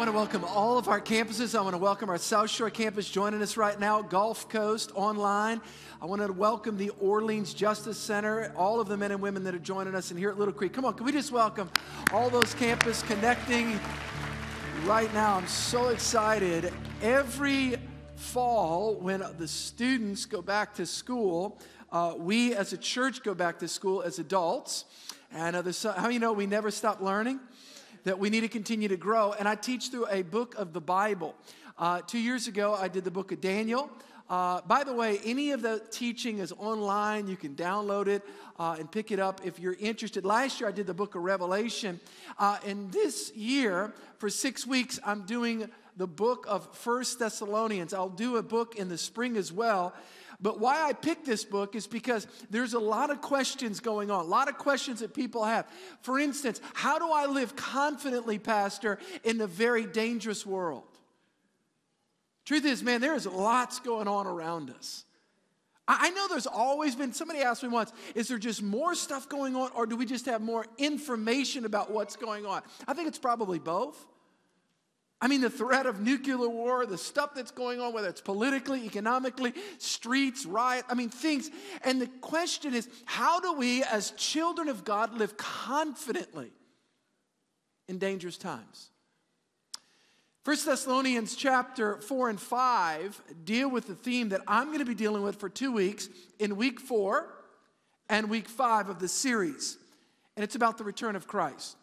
want to welcome all of our campuses. I want to welcome our South Shore campus joining us right now, Gulf Coast online. I want to welcome the Orleans Justice Center, all of the men and women that are joining us, and here at Little Creek. Come on, can we just welcome all those campus connecting right now? I'm so excited. Every fall, when the students go back to school, uh, we as a church go back to school as adults. And uh, how you know we never stop learning? That we need to continue to grow. And I teach through a book of the Bible. Uh, two years ago, I did the book of Daniel. Uh, by the way, any of the teaching is online. You can download it uh, and pick it up if you're interested. Last year, I did the book of Revelation. Uh, and this year, for six weeks, I'm doing the book of First Thessalonians. I'll do a book in the spring as well. But why I picked this book is because there's a lot of questions going on, a lot of questions that people have. For instance, how do I live confidently, Pastor, in a very dangerous world? Truth is, man, there is lots going on around us. I know there's always been, somebody asked me once, is there just more stuff going on or do we just have more information about what's going on? I think it's probably both. I mean, the threat of nuclear war, the stuff that's going on, whether it's politically, economically, streets, riot, I mean, things. And the question is how do we, as children of God, live confidently in dangerous times? 1 Thessalonians chapter 4 and 5 deal with the theme that I'm going to be dealing with for two weeks in week four and week five of the series. And it's about the return of Christ.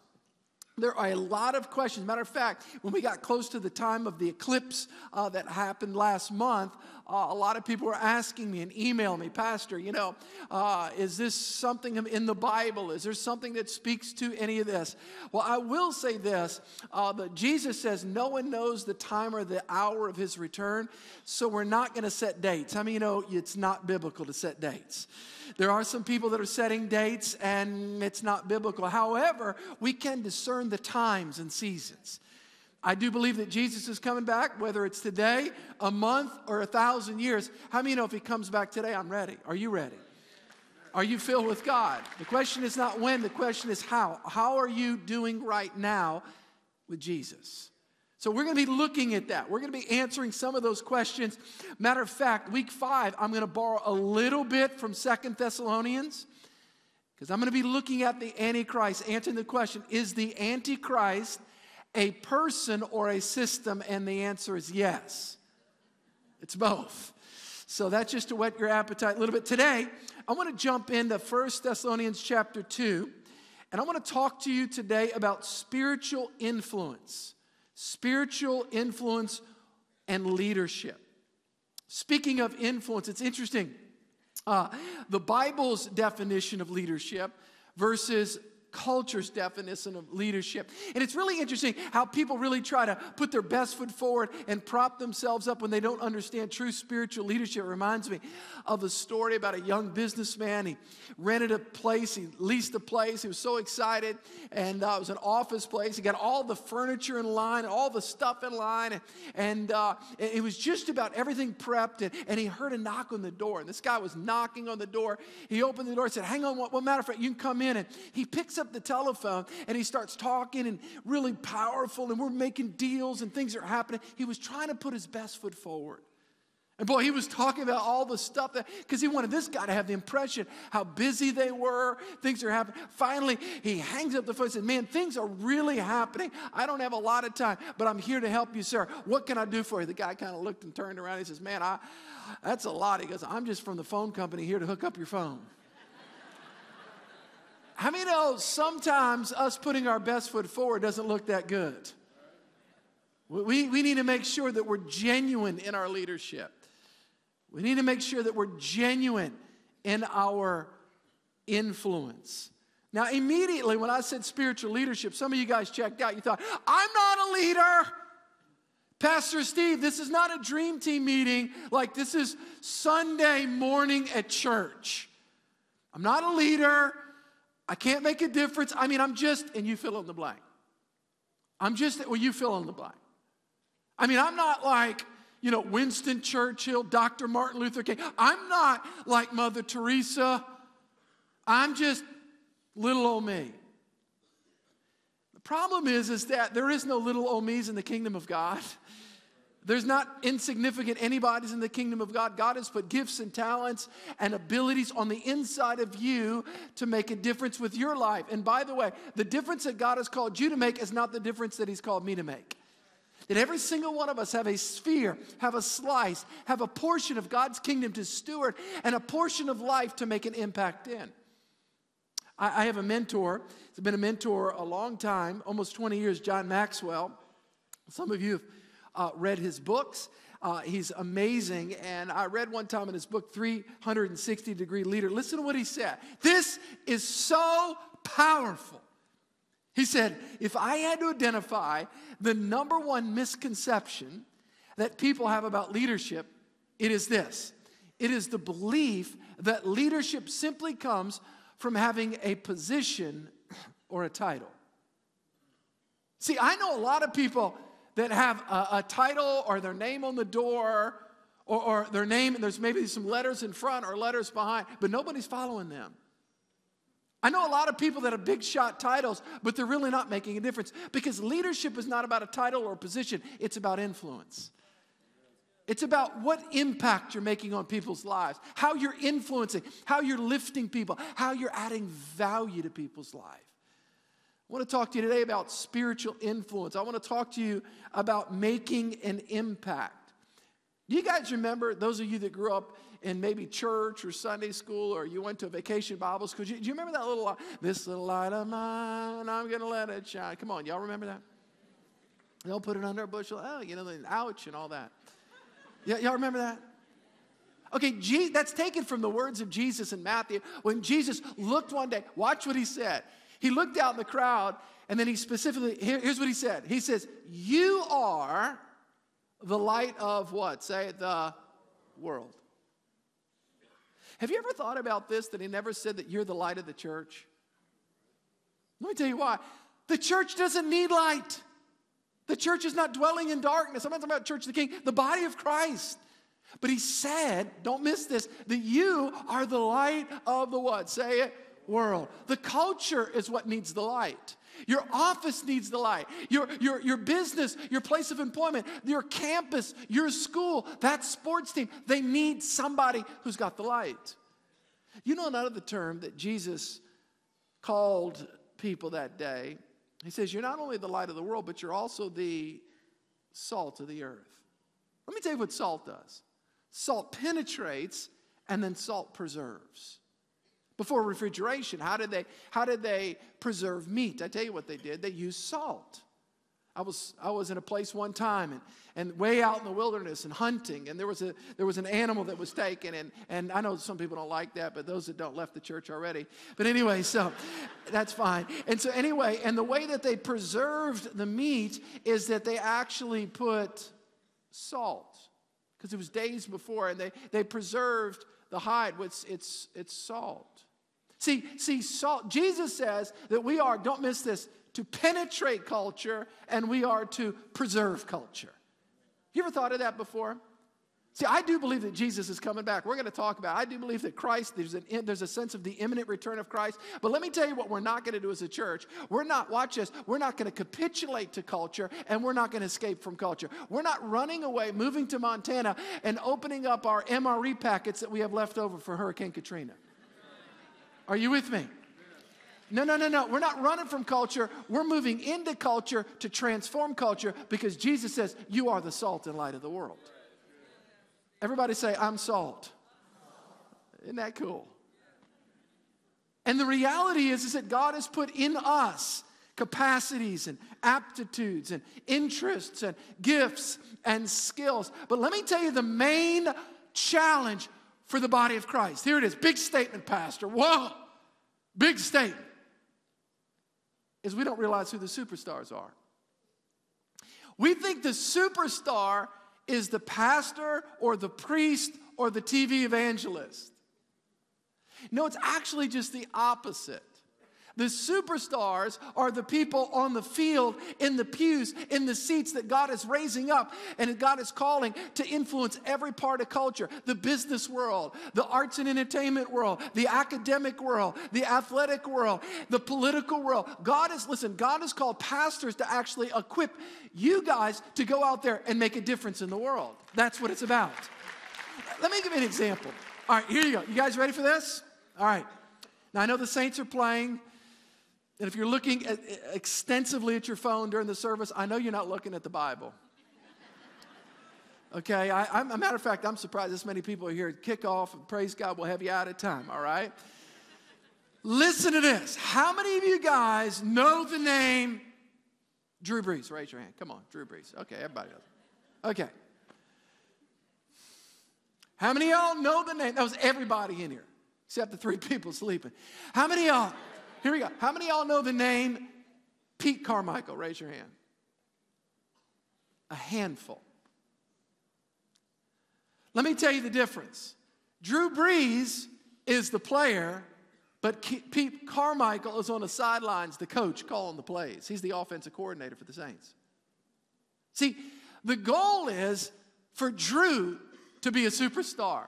There are a lot of questions. Matter of fact, when we got close to the time of the eclipse uh, that happened last month, uh, a lot of people are asking me and emailing me, Pastor, you know, uh, is this something in the Bible? Is there something that speaks to any of this? Well, I will say this uh, that Jesus says no one knows the time or the hour of his return, so we're not going to set dates. I mean, you know, it's not biblical to set dates. There are some people that are setting dates and it's not biblical. However, we can discern the times and seasons. I do believe that Jesus is coming back, whether it's today, a month, or a thousand years. How many know if he comes back today, I'm ready? Are you ready? Are you filled with God? The question is not when, the question is how. How are you doing right now with Jesus? So we're going to be looking at that. We're going to be answering some of those questions. Matter of fact, week five, I'm going to borrow a little bit from Second Thessalonians because I'm going to be looking at the Antichrist, answering the question Is the Antichrist a person or a system? And the answer is yes. It's both. So that's just to whet your appetite a little bit. Today, I want to jump into First Thessalonians chapter 2, and I want to talk to you today about spiritual influence spiritual influence and leadership. Speaking of influence, it's interesting. Uh, the Bible's definition of leadership versus culture's definition of leadership. And it's really interesting how people really try to put their best foot forward and prop themselves up when they don't understand true spiritual leadership. It reminds me of a story about a young businessman. He rented a place, he leased a place, he was so excited, and uh, it was an office place. He got all the furniture in line, all the stuff in line, and, and uh, it was just about everything prepped. And, and, he heard a knock on the door, and this guy was knocking on the door. He opened the door and said, Hang on, what, what matter of fact, you can come in. And he picks up the telephone and he starts talking and really powerful, and we're making deals and things are happening. He was trying to put his best foot forward. And boy, he was talking about all the stuff that, because he wanted this guy to have the impression how busy they were, things are happening. Finally, he hangs up the phone and says, Man, things are really happening. I don't have a lot of time, but I'm here to help you, sir. What can I do for you? The guy kind of looked and turned around. He says, Man, I, that's a lot. He goes, I'm just from the phone company here to hook up your phone. How many know sometimes us putting our best foot forward doesn't look that good? We, we need to make sure that we're genuine in our leadership. We need to make sure that we're genuine in our influence. Now, immediately when I said spiritual leadership, some of you guys checked out. You thought, I'm not a leader. Pastor Steve, this is not a dream team meeting like this is Sunday morning at church. I'm not a leader. I can't make a difference. I mean, I'm just, and you fill in the blank. I'm just, well, you fill in the blank. I mean, I'm not like, you know, Winston Churchill, Dr. Martin Luther King. I'm not like Mother Teresa. I'm just little old me. The Problem is, is that there is no little old me's in the kingdom of God. There's not insignificant anybody's in the kingdom of God. God has put gifts and talents and abilities on the inside of you to make a difference with your life. And by the way, the difference that God has called you to make is not the difference that He's called me to make. That every single one of us have a sphere, have a slice, have a portion of God's kingdom to steward, and a portion of life to make an impact in. I, I have a mentor, he's been a mentor a long time, almost 20 years, John Maxwell. Some of you have uh, read his books. Uh, he's amazing. And I read one time in his book, 360 Degree Leader. Listen to what he said. This is so powerful. He said, if I had to identify the number one misconception that people have about leadership, it is this it is the belief that leadership simply comes from having a position or a title. See, I know a lot of people that have a, a title or their name on the door or, or their name, and there's maybe some letters in front or letters behind, but nobody's following them. I know a lot of people that have big shot titles, but they're really not making a difference because leadership is not about a title or a position, it's about influence. It's about what impact you're making on people's lives, how you're influencing, how you're lifting people, how you're adding value to people's life. I want to talk to you today about spiritual influence. I want to talk to you about making an impact. Do you guys remember, those of you that grew up in maybe church or Sunday school or you went to a vacation Bible school, do you, do you remember that little light? This little light of mine, I'm going to let it shine. Come on, y'all remember that? They'll put it under a bushel. Oh, you know, the ouch and all that. Yeah, y'all remember that? Okay, that's taken from the words of Jesus in Matthew. When Jesus looked one day, watch what he said. He looked out in the crowd, and then he specifically, here, here's what he said. He says, You are the light of what? Say the world. Have you ever thought about this that he never said that you're the light of the church? Let me tell you why. The church doesn't need light. The church is not dwelling in darkness. I'm not talking about Church of the King, the body of Christ. But he said, don't miss this, that you are the light of the what? Say it, world. The culture is what needs the light. Your office needs the light. Your, your, your business, your place of employment, your campus, your school, that sports team, they need somebody who's got the light. You know another term that Jesus called people that day? He says, You're not only the light of the world, but you're also the salt of the earth. Let me tell you what salt does salt penetrates, and then salt preserves. Before refrigeration, how did they, how did they preserve meat? I tell you what they did. They used salt. I was, I was in a place one time and, and way out in the wilderness and hunting, and there was, a, there was an animal that was taken. And, and I know some people don't like that, but those that don't left the church already. But anyway, so that's fine. And so, anyway, and the way that they preserved the meat is that they actually put salt, because it was days before, and they, they preserved the hide with its, its salt. See, see, salt, Jesus says that we are, don't miss this, to penetrate culture and we are to preserve culture. You ever thought of that before? See, I do believe that Jesus is coming back. We're going to talk about. It. I do believe that Christ. There's, an, there's a sense of the imminent return of Christ. But let me tell you what we're not going to do as a church. We're not. Watch this. We're not going to capitulate to culture, and we're not going to escape from culture. We're not running away, moving to Montana, and opening up our MRE packets that we have left over for Hurricane Katrina. Are you with me? No, no, no, no. We're not running from culture. We're moving into culture to transform culture because Jesus says, You are the salt and light of the world. Everybody say, I'm salt. Isn't that cool? And the reality is, is that God has put in us capacities and aptitudes and interests and gifts and skills. But let me tell you the main challenge for the body of Christ. Here it is. Big statement, Pastor. Whoa. Big statement is we don't realize who the superstars are. We think the superstar is the pastor or the priest or the TV evangelist. No, it's actually just the opposite. The superstars are the people on the field, in the pews, in the seats that God is raising up and God is calling to influence every part of culture the business world, the arts and entertainment world, the academic world, the athletic world, the political world. God is, listen, God has called pastors to actually equip you guys to go out there and make a difference in the world. That's what it's about. Let me give you an example. All right, here you go. You guys ready for this? All right. Now, I know the Saints are playing. And if you're looking at, extensively at your phone during the service, I know you're not looking at the Bible. Okay, I, am a matter of fact, I'm surprised this many people are here at kickoff, and praise God, we'll have you out of time, all right? Listen to this. How many of you guys know the name Drew Brees? Raise your hand. Come on, Drew Brees. Okay, everybody. Okay. How many of y'all know the name? That was everybody in here, except the three people sleeping. How many of y'all here we go. How many of y'all know the name Pete Carmichael? Raise your hand. A handful. Let me tell you the difference. Drew Brees is the player, but Pete Carmichael is on the sidelines, the coach calling the plays. He's the offensive coordinator for the Saints. See, the goal is for Drew to be a superstar.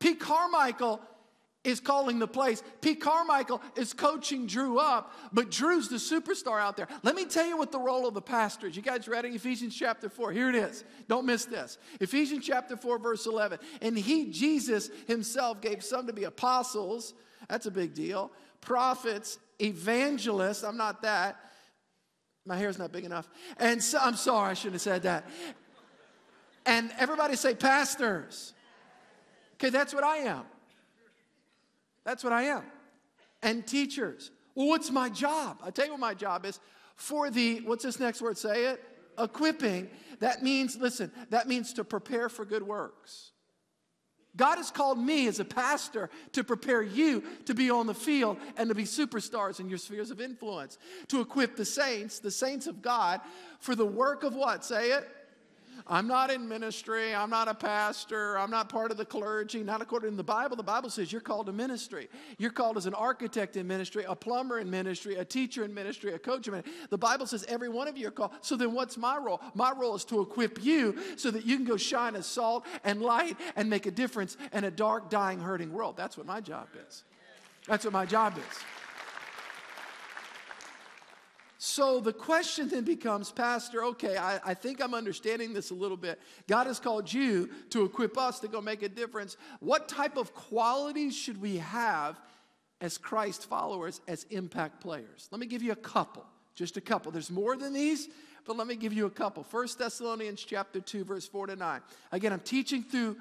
Pete Carmichael is calling the place. Pete Carmichael is coaching Drew up, but Drew's the superstar out there. Let me tell you what the role of the pastor is. You guys ready? Ephesians chapter 4. Here it is. Don't miss this. Ephesians chapter 4, verse 11. And he, Jesus himself, gave some to be apostles. That's a big deal. Prophets, evangelists. I'm not that. My hair's not big enough. And so, I'm sorry, I shouldn't have said that. And everybody say pastors. Okay, that's what I am. That's what I am. And teachers. Well, what's my job? I tell you what my job is. For the, what's this next word? Say it. Equipping. That means, listen, that means to prepare for good works. God has called me as a pastor to prepare you to be on the field and to be superstars in your spheres of influence, to equip the saints, the saints of God, for the work of what? Say it I'm not in ministry. I'm not a pastor. I'm not part of the clergy. Not according to the Bible. The Bible says you're called to ministry. You're called as an architect in ministry, a plumber in ministry, a teacher in ministry, a coach in ministry. The Bible says every one of you are called. So then what's my role? My role is to equip you so that you can go shine as salt and light and make a difference in a dark, dying, hurting world. That's what my job is. That's what my job is. So the question then becomes, Pastor, okay, I, I, think I'm understanding this a little bit. God has called you to equip us to go make a difference. What type of qualities should we have as Christ followers, as impact players? Let me give you a couple, just a couple. There's more than these, but let me give you a couple. First Thessalonians chapter 2, verse 4 to 9. Again, I'm teaching through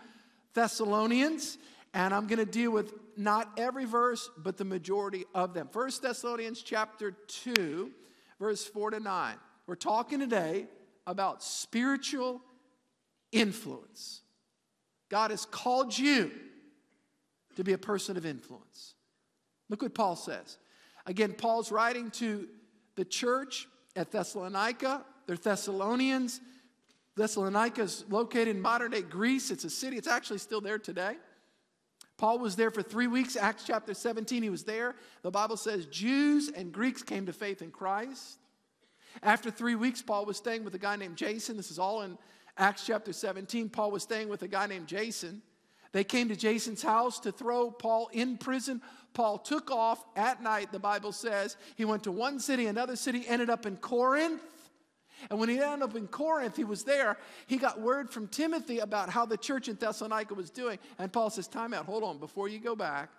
Thessalonians, and I'm going to deal with not every verse, but the majority of them. First Thessalonians chapter 2 verse 4 to 9. We're talking today about spiritual influence. God has called you to be a person of influence. Look what Paul says. Again, Paul's writing to the church at Thessalonica. They're Thessalonians. Thessalonica is located in modern day Greece. It's a city, it's actually still there today. Paul was there for three weeks. Acts chapter 17, he was there. The Bible says Jews and Greeks came to faith in Christ. After three weeks, Paul was staying with a guy named Jason. This is all in Acts chapter 17. Paul was staying with a guy named Jason. They came to Jason's house to throw Paul in prison. Paul took off at night, the Bible says. He went to one city, another city, ended up in Corinth. And when he ended up in Corinth, he was there. He got word from Timothy about how the church in Thessalonica was doing. And Paul says, Time out, hold on, before you go back,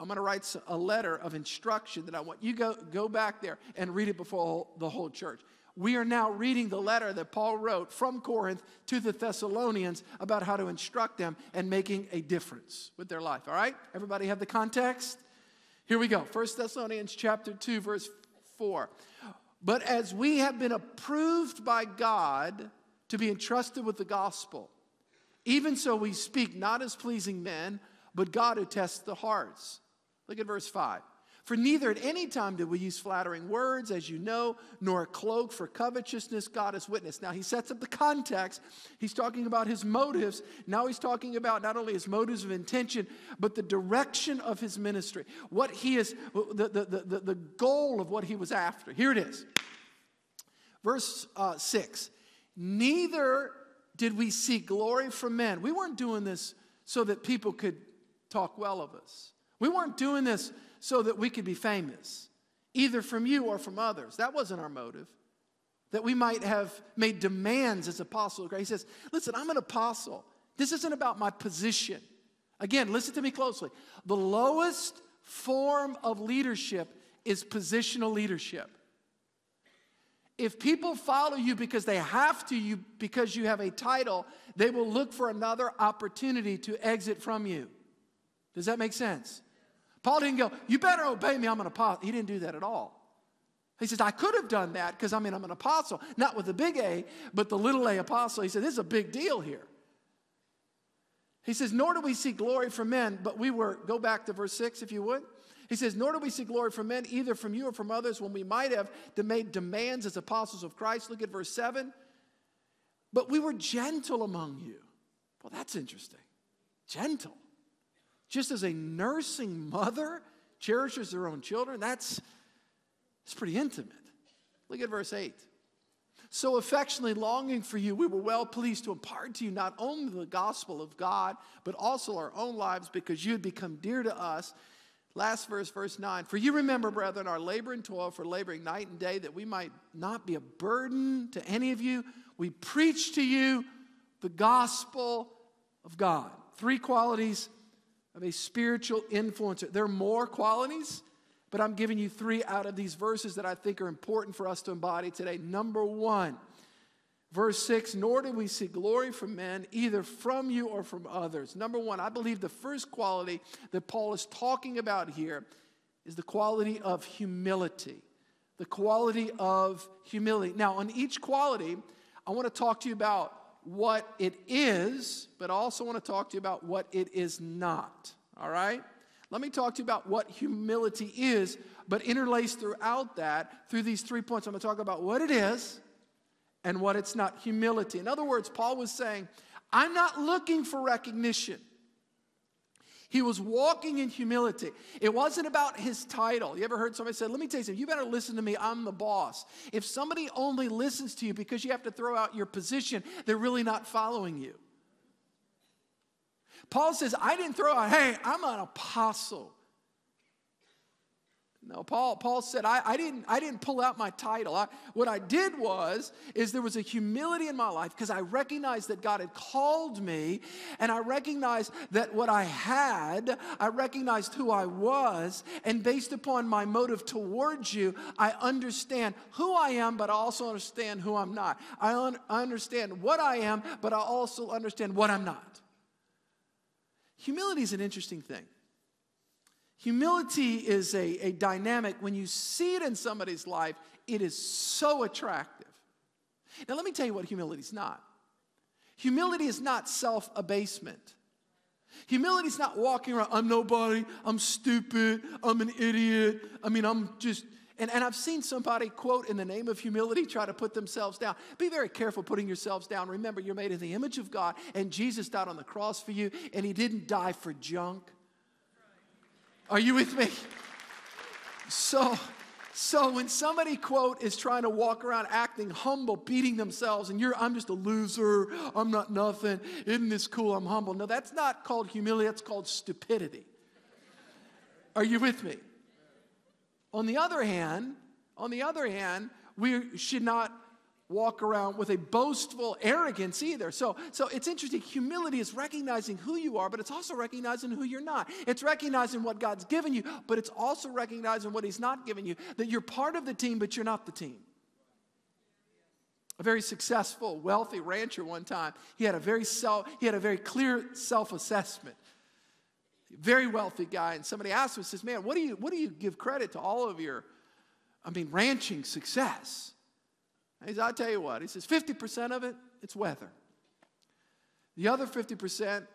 I'm going to write a letter of instruction that I want you go go back there and read it before the whole church. We are now reading the letter that Paul wrote from Corinth to the Thessalonians about how to instruct them and making a difference with their life. All right? Everybody have the context? Here we go. 1 Thessalonians chapter 2 verse 4. But as we have been approved by God to be entrusted with the gospel, even so we speak not as pleasing men, but God who tests the hearts. Look at verse 5. For neither at any time did we use flattering words, as you know, nor a cloak for covetousness, God is witness. Now he sets up the context. He's talking about his motives. Now he's talking about not only his motives of intention, but the direction of his ministry. What he is, the, the, the, the goal of what he was after. Here it is. Verse uh, 6 Neither did we seek glory from men. We weren't doing this so that people could talk well of us. We weren't doing this so that we could be famous, either from you or from others. That wasn't our motive. That we might have made demands as Christ. He says, Listen, I'm an apostle. This isn't about my position. Again, listen to me closely. The lowest form of leadership is positional leadership. If people follow you because they have to, you because you have a title, they will look for another opportunity to exit from you. Does that make sense? Paul didn't go, You better obey me, I'm an apostle. He didn't do that at all. He says, I could have done that because I mean, I'm an apostle, not with the big A, but the little a apostle. He said, This is a big deal here. He says, Nor do we seek glory from men, but we were, go back to verse 6 if you would. He says, Nor do we seek glory from men, either from you or from others, when we might have made demands as apostles of Christ. Look at verse 7. But we were gentle among you. Well, that's interesting. Gentle. Just as a nursing mother cherishes her own children, that's, that's pretty intimate. Look at verse 8. So affectionately longing for you, we were well pleased to impart to you not only the gospel of God, but also our own lives because you had become dear to us. Last verse, verse 9. For you remember, brethren, our labor and toil for laboring night and day, that we might not be a burden to any of you. We preach to you the gospel of God. Three qualities of a spiritual influencer. There are more qualities, but I'm giving you three out of these verses that I think are important for us to embody today. Number one, verse six, nor do we seek glory from men, either from you or from others. Number one, I believe the first quality that Paul is talking about here is the quality of humility. The quality of humility. Now, on each quality, I want to talk to you about what it is, but I also want to talk to you about what it is not. All right? Let me talk to you about what humility is, but interlaced throughout that, through these three points, I'm going to talk about what it is and what it's not. Humility. In other words, Paul was saying, I'm not looking for recognition. He was walking in humility. It wasn't about his title. You ever heard somebody say, Let me tell you something, you better listen to me, I'm the boss. If somebody only listens to you because you have to throw out your position, they're really not following you. Paul says, I didn't throw out, hey, I'm an apostle. No, Paul, Paul said, I, I, didn't, I didn't pull out my title. I, what I did was, is there was a humility in my life because I recognized that God had called me and I recognized that what I had, I recognized who I was. And based upon my motive towards you, I understand who I am, but I also understand who I'm not. I, un, I understand what I am, but I also understand what I'm not. Humility is an interesting thing. Humility is a, a dynamic. When you see it in somebody's life, it is so attractive. Now, let me tell you what humility is not. Humility is not self abasement. Humility is not walking around, I'm nobody, I'm stupid, I'm an idiot. I mean, I'm just, and, and I've seen somebody quote in the name of humility try to put themselves down. Be very careful putting yourselves down. Remember, you're made in the image of God, and Jesus died on the cross for you, and He didn't die for junk. Are you with me? So, so when somebody quote is trying to walk around acting humble, beating themselves, and you're, I'm just a loser, I'm not nothing, isn't this cool? I'm humble. No, that's not called humility, that's called stupidity. Are you with me? On the other hand, on the other hand, we should not walk around with a boastful arrogance either. So, so it's interesting. Humility is recognizing who you are, but it's also recognizing who you're not. It's recognizing what God's given you, but it's also recognizing what He's not given you. That you're part of the team, but you're not the team. A very successful, wealthy rancher one time, he had a very self, he had a very clear self-assessment. Very wealthy guy, and somebody asked him, says, Man, what do you what do you give credit to all of your, I mean, ranching success? He says, I'll tell you what. He says, 50% of it, it's weather. The other 50%,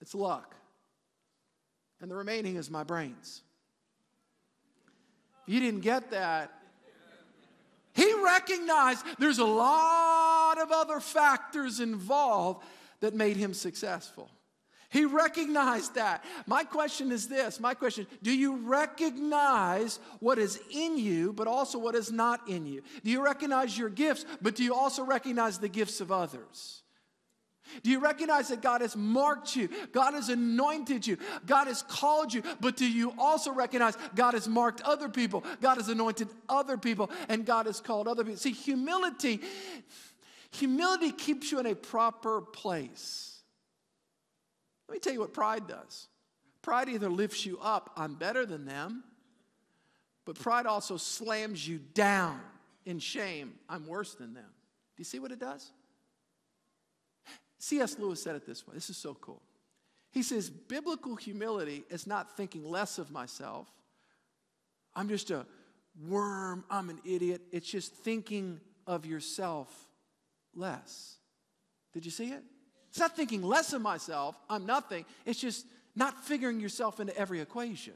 it's luck. And the remaining is my brains. If you didn't get that, he recognized there's a lot of other factors involved that made him successful. He recognized that. My question is this my question do you recognize what is in you, but also what is not in you? Do you recognize your gifts, but do you also recognize the gifts of others? Do you recognize that God has marked you? God has anointed you. God has called you. But do you also recognize God has marked other people? God has anointed other people and God has called other people. See, humility, humility keeps you in a proper place. Let me tell you what pride does. Pride either lifts you up, I'm better than them, but pride also slams you down in shame, I'm worse than them. Do you see what it does? C.S. Lewis said it this way this is so cool. He says, Biblical humility is not thinking less of myself. I'm just a worm, I'm an idiot. It's just thinking of yourself less. Did you see it? It's not thinking less of myself, I'm nothing. It's just not figuring yourself into every equation.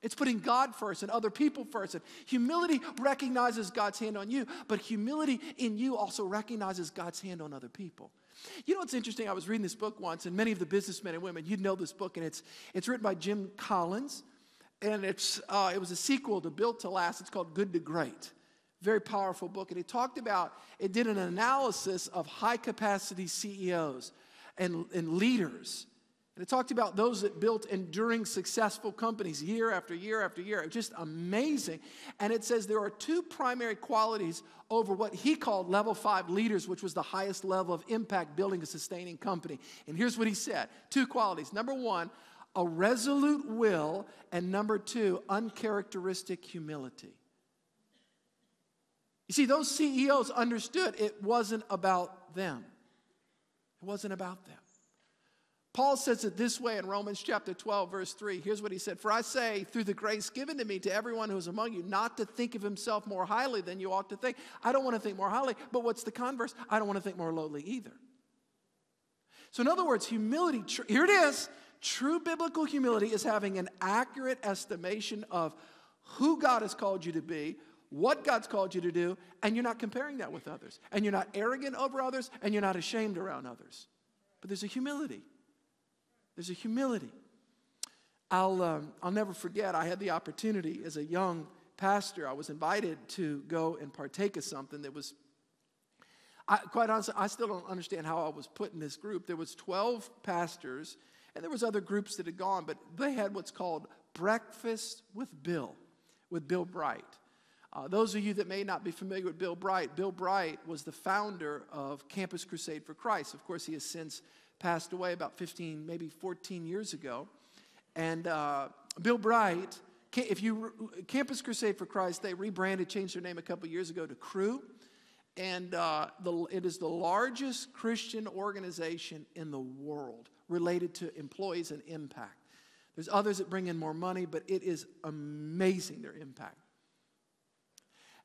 It's putting God first and other people first. And humility recognizes God's hand on you, but humility in you also recognizes God's hand on other people. You know what's interesting? I was reading this book once, and many of the businessmen and women, you'd know this book, and it's, it's written by Jim Collins, and it's, uh, it was a sequel to Built to Last. It's called Good to Great. Very powerful book. And he talked about, it did an analysis of high capacity CEOs and, and leaders and it talked about those that built enduring successful companies year after year after year. Just amazing. And it says there are two primary qualities over what he called level five leaders, which was the highest level of impact building a sustaining company. And here's what he said two qualities. Number one, a resolute will. And number two, uncharacteristic humility. You see, those CEOs understood it wasn't about them. It wasn't about them. Paul says it this way in Romans chapter 12, verse 3. Here's what he said For I say, through the grace given to me to everyone who is among you, not to think of himself more highly than you ought to think. I don't want to think more highly, but what's the converse? I don't want to think more lowly either. So, in other words, humility, tr- here it is. True biblical humility is having an accurate estimation of who God has called you to be, what God's called you to do, and you're not comparing that with others. And you're not arrogant over others, and you're not ashamed around others. But there's a humility. There's a humility. I'll, um, I'll never forget, I had the opportunity as a young pastor, I was invited to go and partake of something that was, I, quite honestly, I still don't understand how I was put in this group. There was 12 pastors, and there was other groups that had gone, but they had what's called Breakfast with Bill, with Bill Bright. Uh, those of you that may not be familiar with Bill Bright, Bill Bright was the founder of Campus Crusade for Christ. Of course, he has since passed away about 15, maybe 14 years ago. And uh, Bill Bright, if you Campus Crusade for Christ, they rebranded, changed their name a couple years ago to Cru, and uh, the, it is the largest Christian organization in the world related to employees and impact. There's others that bring in more money, but it is amazing their impact.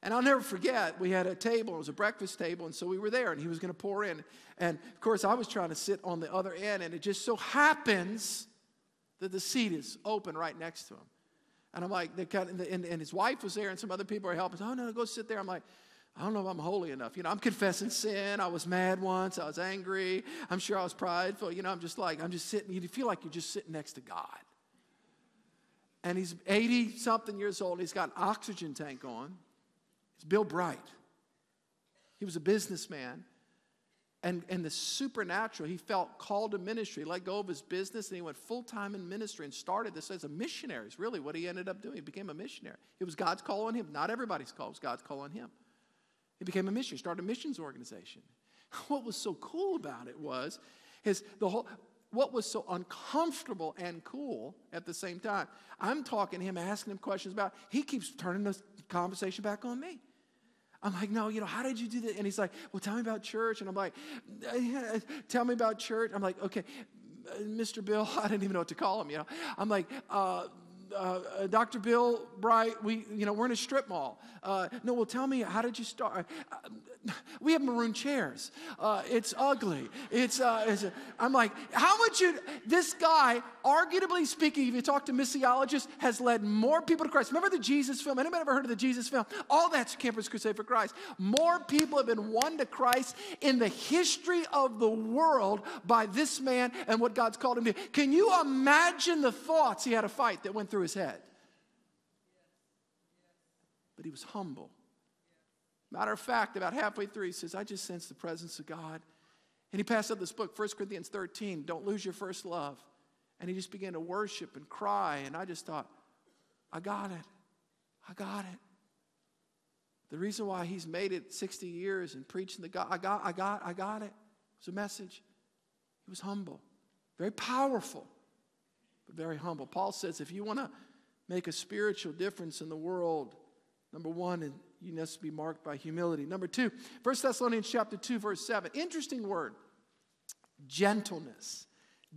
And I'll never forget, we had a table, it was a breakfast table, and so we were there, and he was going to pour in. And of course, I was trying to sit on the other end, and it just so happens that the seat is open right next to him. And I'm like, cut, and, and, and his wife was there, and some other people are helping. Oh, no, no, go sit there. I'm like, I don't know if I'm holy enough. You know, I'm confessing sin. I was mad once. I was angry. I'm sure I was prideful. You know, I'm just like, I'm just sitting. You feel like you're just sitting next to God. And he's 80 something years old. He's got an oxygen tank on. It's Bill Bright. He was a businessman. And, and the supernatural, he felt called to ministry, let go of his business, and he went full time in ministry and started this as a missionary, is really what he ended up doing. He became a missionary. It was God's call on him. Not everybody's call, it was God's call on him. He became a missionary, started a missions organization. What was so cool about it was his the whole what was so uncomfortable and cool at the same time. I'm talking to him, asking him questions about, he keeps turning the conversation back on me. I'm like, no, you know, how did you do that? And he's like, well, tell me about church. And I'm like, tell me about church. I'm like, okay, Mr. Bill, I didn't even know what to call him, you know. I'm like, uh, uh, Dr. Bill Bright, we, you know, we're in a strip mall. Uh, no, well, tell me, how did you start? Uh, we have maroon chairs. Uh, it's ugly. It's, uh, it's I'm like, how would you, this guy, arguably speaking, if you talk to missiologists, has led more people to Christ. Remember the Jesus film? Anybody ever heard of the Jesus film? All that's Campus Crusade for Christ. More people have been won to Christ in the history of the world by this man and what God's called him to. Can you imagine the thoughts he had a fight that went through his head? But he was humble. Matter of fact, about halfway through, he says, I just sense the presence of God. And he passed up this book, 1 Corinthians 13, Don't Lose Your First Love. And he just began to worship and cry. And I just thought, I got it. I got it. The reason why he's made it 60 years and preaching the God, I got, I got, I got it. It's a message. He was humble, very powerful, but very humble. Paul says if you want to make a spiritual difference in the world, number one, you must be marked by humility. Number two, 1 Thessalonians chapter 2, verse 7. Interesting word. Gentleness.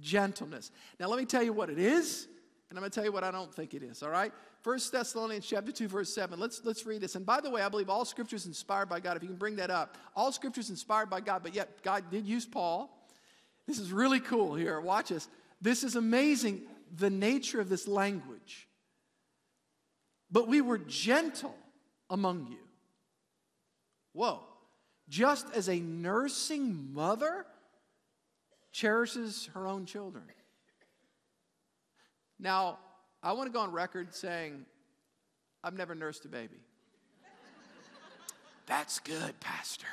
Gentleness. Now let me tell you what it is, and I'm going to tell you what I don't think it is, all right? 1 Thessalonians chapter 2, verse 7. Let's, let's read this. And by the way, I believe all scripture is inspired by God. If you can bring that up. All scripture is inspired by God, but yet God did use Paul. This is really cool here. Watch this. This is amazing, the nature of this language. But we were gentle among you. Whoa. Just as a nursing mother cherishes her own children. Now, I want to go on record saying, I've never nursed a baby. That's good, Pastor.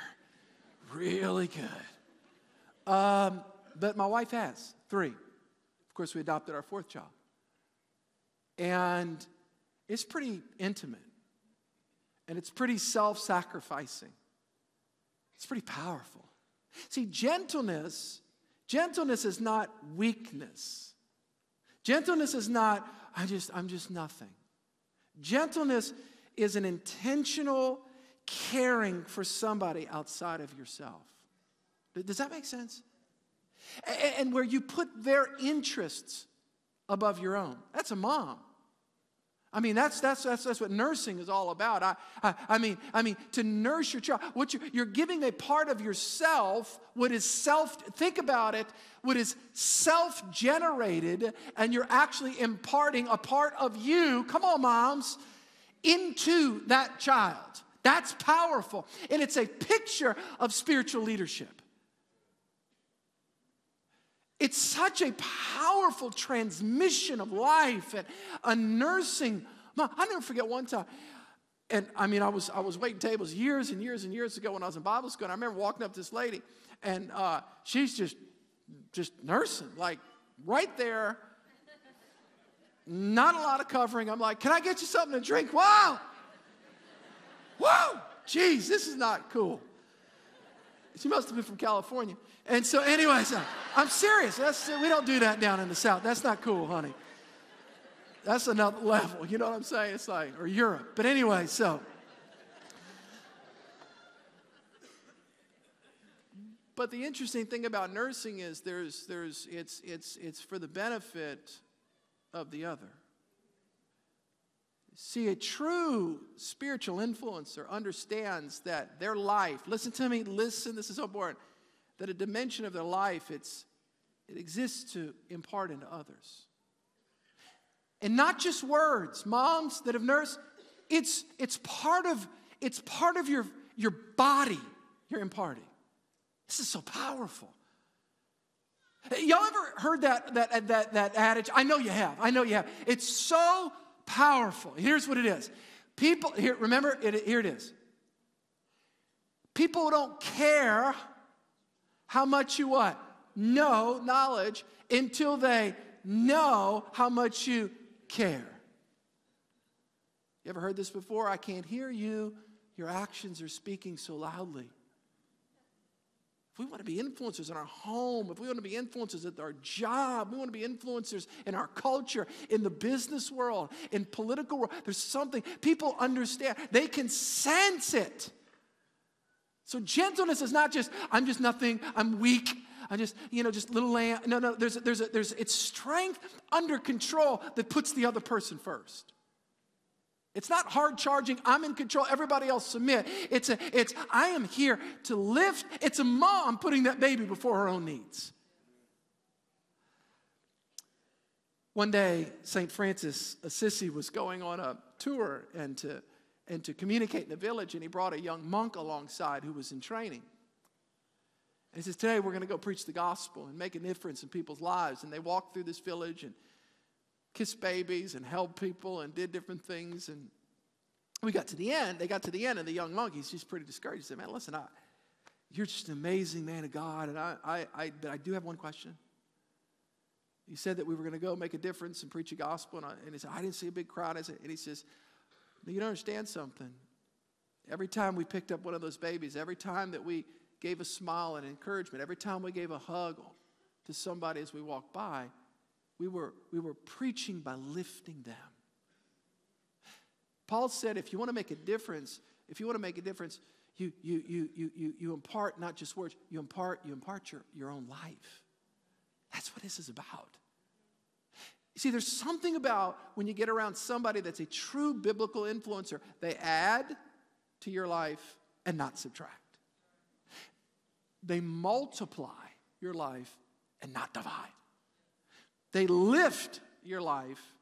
Really good. Um, but my wife has three. Course, we adopted our fourth child. And it's pretty intimate. And it's pretty self sacrificing. It's pretty powerful. See, gentleness, gentleness is not weakness. Gentleness is not, I just, I'm just nothing. Gentleness is an intentional caring for somebody outside of yourself. Does that make sense? And where you put their interests above your own. That's a mom. I mean, that's, that's, that's, that's what nursing is all about. I, I, I mean, I mean, to nurse your child, what you're, you're giving a part of yourself, what is self, think about it, what is self generated, and you're actually imparting a part of you, come on, moms, into that child. That's powerful. And it's a picture of spiritual leadership. It's such a powerful transmission of life and a nursing. I never forget one time. And I mean, I was, I was waiting tables years and years and years ago when I was in Bible school. And I remember walking up to this lady, and uh, she's just, just nursing, like right there. Not a lot of covering. I'm like, can I get you something to drink? Wow! Whoa! Jeez, this is not cool. She must have been from California. And so, anyways, uh, I'm serious. That's, we don't do that down in the South. That's not cool, honey. That's another level. You know what I'm saying? It's like, or Europe. But anyway, so. But the interesting thing about nursing is there's, there's, it's, it's, it's for the benefit of the other. See, a true spiritual influencer understands that their life, listen to me, listen, this is so important, that a dimension of their life, it's, it exists to impart into others. And not just words, moms that have nursed, it's, it's part of, it's part of your, your body you're imparting. This is so powerful. Y'all ever heard that, that, that, that adage? I know you have. I know you have. It's so powerful. Here's what it is. People, here, remember, it, here it is. People don't care how much you what? Know knowledge until they know how much you care. You ever heard this before? I can't hear you. Your actions are speaking so loudly. If we want to be influencers in our home, if we want to be influencers at our job, we want to be influencers in our culture, in the business world, in political world, there's something people understand. They can sense it. So gentleness is not just, I'm just nothing, I'm weak, I'm just, you know, just little lamb. No, no, there's, there's, a, there's, it's strength under control that puts the other person first. It's not hard charging, I'm in control, everybody else submit. It's, a, it's I am here to lift. It's a mom putting that baby before her own needs. One day, St. Francis Assisi was going on a tour and to, and to communicate in the village, and he brought a young monk alongside who was in training. And he says, Today we're going to go preach the gospel and make a difference in people's lives. And they walked through this village and kissed babies and held people and did different things. And we got to the end. They got to the end, and the young monk, he's just pretty discouraged. He said, Man, listen, I, you're just an amazing man of God. And I, I, I, but I do have one question. You said that we were going to go make a difference and preach the gospel. And, I, and he said, I didn't see a big crowd. I said, and he says, You don't understand something. Every time we picked up one of those babies, every time that we gave a smile and encouragement, every time we gave a hug to somebody as we walked by, we were, we were preaching by lifting them. Paul said, if you want to make a difference, if you want to make a difference, you, you, you, you, you, you impart not just words, you impart, you impart your, your own life. That's what this is about. You see, there's something about when you get around somebody that's a true biblical influencer, they add to your life and not subtract. They multiply your life and not divide. They lift your life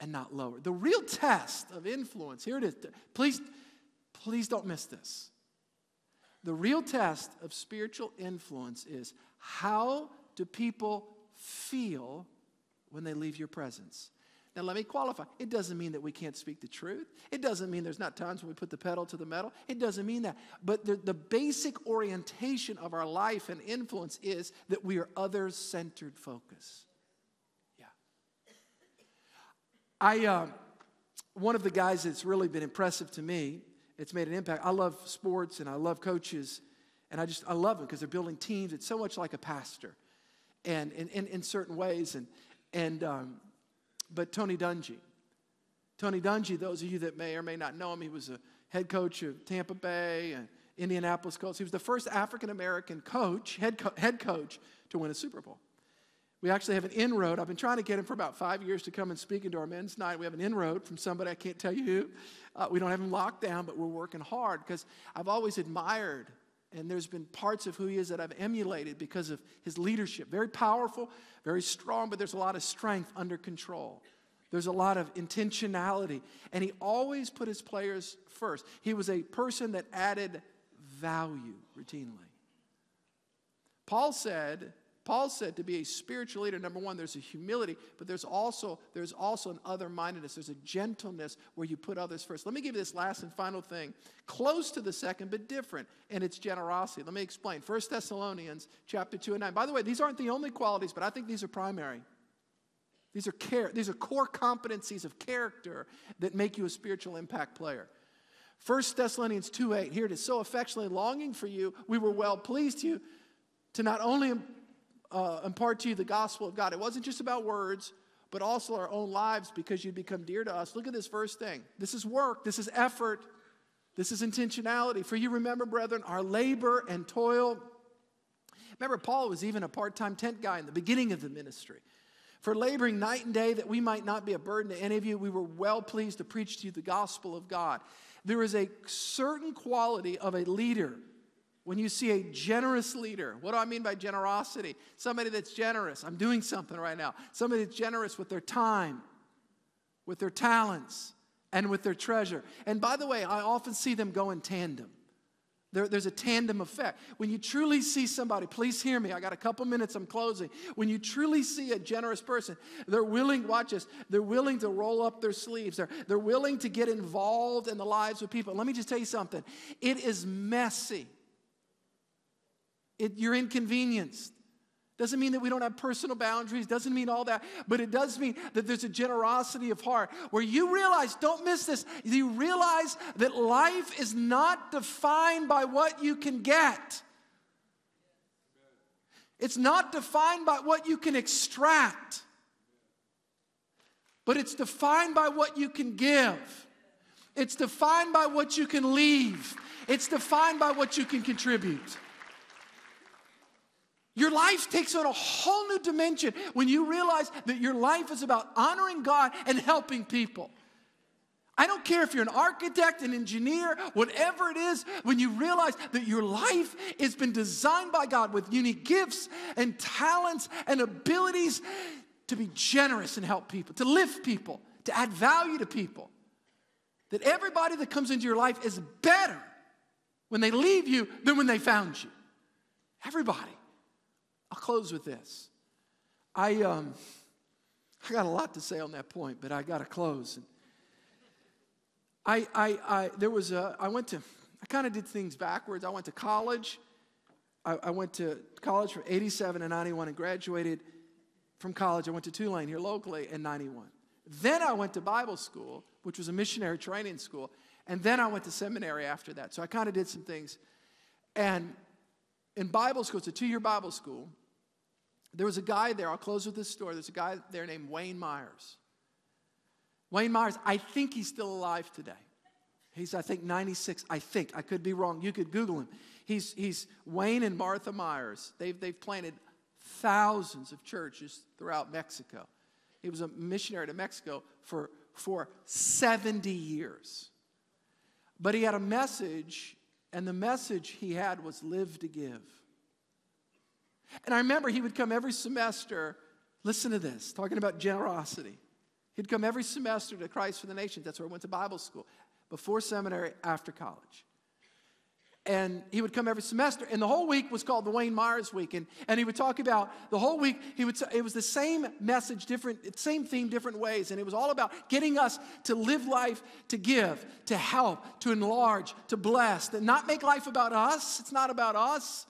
and not lower. The real test of influence, here it is. Please, please don't miss this. The real test of spiritual influence is how do people feel when they leave your presence? Now, let me qualify. It doesn't mean that we can't speak the truth. It doesn't mean there's not times when we put the pedal to the metal. It doesn't mean that. But the, the basic orientation of our life and influence is that we are others centered focus. Yeah. I, uh, one of the guys that's really been impressive to me, it's made an impact. I love sports and I love coaches, and I just, I love them because they're building teams. It's so much like a pastor, and in, in, in certain ways. And, and, um, but Tony Dungy, Tony Dungy, those of you that may or may not know him, he was a head coach of Tampa Bay and Indianapolis Colts. He was the first African American coach, head, co- head coach, to win a Super Bowl. We actually have an inroad. I've been trying to get him for about five years to come and speak into our men's night. We have an inroad from somebody, I can't tell you who. Uh, we don't have him locked down, but we're working hard because I've always admired, and there's been parts of who he is that I've emulated because of his leadership. Very powerful, very strong, but there's a lot of strength under control. There's a lot of intentionality, and he always put his players first. He was a person that added value routinely. Paul said, Paul said to be a spiritual leader, number one, there's a humility, but there's also, there's also an other-mindedness. There's a gentleness where you put others first. Let me give you this last and final thing, close to the second, but different, and it's generosity. Let me explain. 1 Thessalonians chapter 2 and 9. By the way, these aren't the only qualities, but I think these are primary. These are care, these are core competencies of character that make you a spiritual impact player. 1 Thessalonians 2 8, here it is. So affectionately longing for you, we were well pleased to you to not only uh, impart to you the gospel of God. It wasn't just about words, but also our own lives because you become dear to us. Look at this first thing. This is work, this is effort, this is intentionality. For you remember, brethren, our labor and toil. Remember, Paul was even a part time tent guy in the beginning of the ministry. For laboring night and day that we might not be a burden to any of you, we were well pleased to preach to you the gospel of God. There is a certain quality of a leader when you see a generous leader, what do I mean by generosity? Somebody that's generous. I'm doing something right now. Somebody that's generous with their time, with their talents, and with their treasure. And by the way, I often see them go in tandem. There, there's a tandem effect. When you truly see somebody, please hear me, I got a couple minutes, I'm closing. When you truly see a generous person, they're willing, watch this, they're willing to roll up their sleeves. They're, they're willing to get involved in the lives of people. Let me just tell you something it is messy it, you're inconvenienced. Doesn't mean that we don't have personal boundaries, doesn't mean all that, but it does mean that there's a generosity of heart where you realize, don't miss this, you realize that life is not defined by what you can get. It's not defined by what you can extract, but it's defined by what you can give. It's defined by what you can leave. It's defined by what you can contribute. Your life takes on a whole new dimension when you realize that your life is about honoring God and helping people. I don't care if you're an architect, an engineer, whatever it is, when you realize that your life has been designed by God with unique gifts and talents and abilities to be generous and help people, to lift people, to add value to people. That everybody that comes into your life is better when they leave you than when they found you. Everybody. I'll close with this. I, um, I got a lot to say on that point, but I got to close. I, I, I, there was a, I went to, I kind of did things backwards. I went to college. I, I went to college from 87 to 91 and graduated from college. I went to Tulane here locally in 91. Then I went to Bible school, which was a missionary training school. And then I went to seminary after that. So I kind of did some things. And in Bible school, it's a two year Bible school. There was a guy there, I'll close with this story. There's a guy there named Wayne Myers. Wayne Myers, I think he's still alive today. He's, I think, 96. I think. I could be wrong. You could Google him. He's, he's Wayne and Martha Myers. They've, they've planted thousands of churches throughout Mexico. He was a missionary to Mexico for, for 70 years. But he had a message, and the message he had was live to give. And I remember he would come every semester, listen to this, talking about generosity. He'd come every semester to Christ for the Nations. That's where I went to Bible school, before seminary, after college. And he would come every semester, and the whole week was called the Wayne Myers Week. And, and he would talk about the whole week, he would, it was the same message, different, same theme, different ways. And it was all about getting us to live life, to give, to help, to enlarge, to bless, to not make life about us. It's not about us.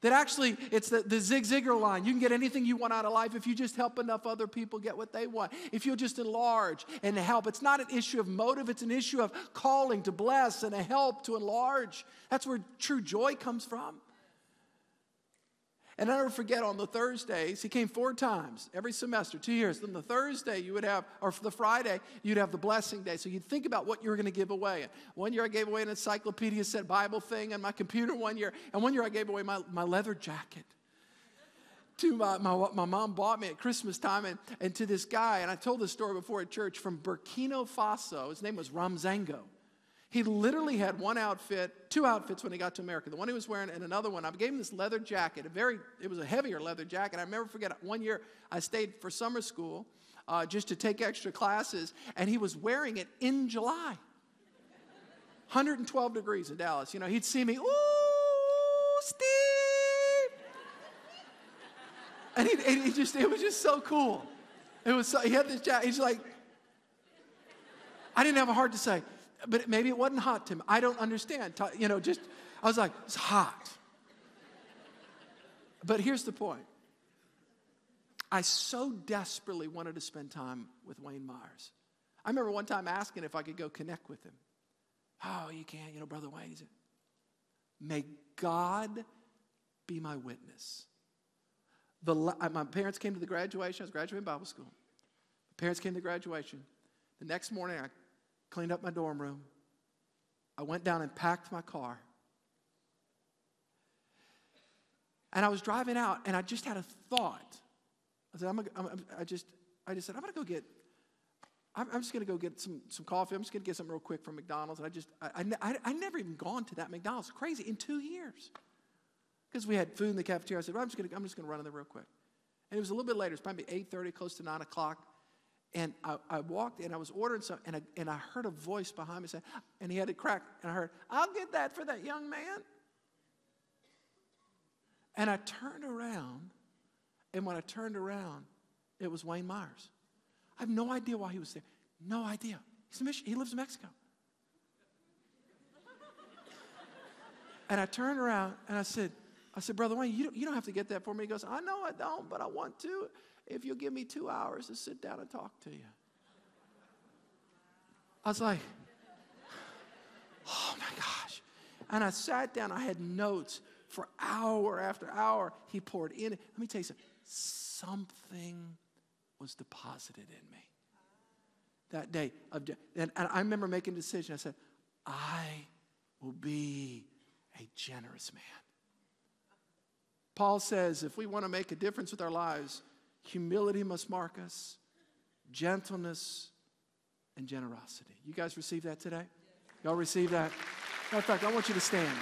That actually, it's the, the Zig Ziglar line. You can get anything you want out of life if you just help enough other people get what they want. If you'll just enlarge and help. It's not an issue of motive, it's an issue of calling to bless and a help to enlarge. That's where true joy comes from. And I never forget on the Thursdays, he came four times every semester, two years. Then the Thursday you would have, or the Friday, you'd have the blessing day. So you'd think about what you were going to give away. One year I gave away an encyclopedia set Bible thing on my computer one year. And one year I gave away my, my leather jacket to my, my, my mom bought me at Christmas time and, and to this guy. And I told this story before at church from Burkina Faso. His name was Ramzango. He literally had one outfit, two outfits when he got to America. The one he was wearing and another one. I gave him this leather jacket, a very, it was a heavier leather jacket. I never forget one year I stayed for summer school uh, just to take extra classes, and he was wearing it in July. 112 degrees in Dallas. You know, he'd see me, ooh, Steve. And he, and he just, it was just so cool. It was so, he had this jacket. He's like, I didn't have a heart to say, but maybe it wasn't hot to him. I don't understand. You know, just, I was like, it's hot. But here's the point I so desperately wanted to spend time with Wayne Myers. I remember one time asking if I could go connect with him. Oh, you can't, you know, Brother Wayne. He said, May God be my witness. The, my parents came to the graduation. I was graduating Bible school. My parents came to graduation. The next morning, I cleaned up my dorm room. I went down and packed my car. And I was driving out, and I just had a thought. I said, I'm, gonna, I'm I just, I just said, I'm going to go get, I'm, I'm just going to go get some, some coffee. I'm just going to get something real quick from McDonald's. And I just, I, I, I never even gone to that McDonald's. Crazy in two years, because we had food in the cafeteria. I said, well, I'm just going to, I'm just going to run in there real quick. And it was a little bit later. It's probably 8:30, close to 9 o'clock. And I, I, walked and I was ordering something, and I, and I heard a voice behind me say, and he had it crack, and I heard, I'll get that for that young man. And I turned around, and when I turned around, it was Wayne Myers. I have no idea why he was there. No idea. He's a mission, he lives in Mexico. and I turned around and I said, I said, Brother Wayne, you don't, you don't have to get that for me. He goes, I know I don't, but I want to if you'll give me two hours to sit down and talk to you. I was like, oh my gosh. And I sat down, I had notes for hour after hour. He poured in. Let me tell you something. Something was deposited in me that day. Of, and, and I remember making a decision. I said, I will be a generous man. Paul says if we want to make a difference with our lives, Humility must mark us, gentleness, and generosity. You guys receive that today? Y'all receive that? Matter of fact, I want you to stand.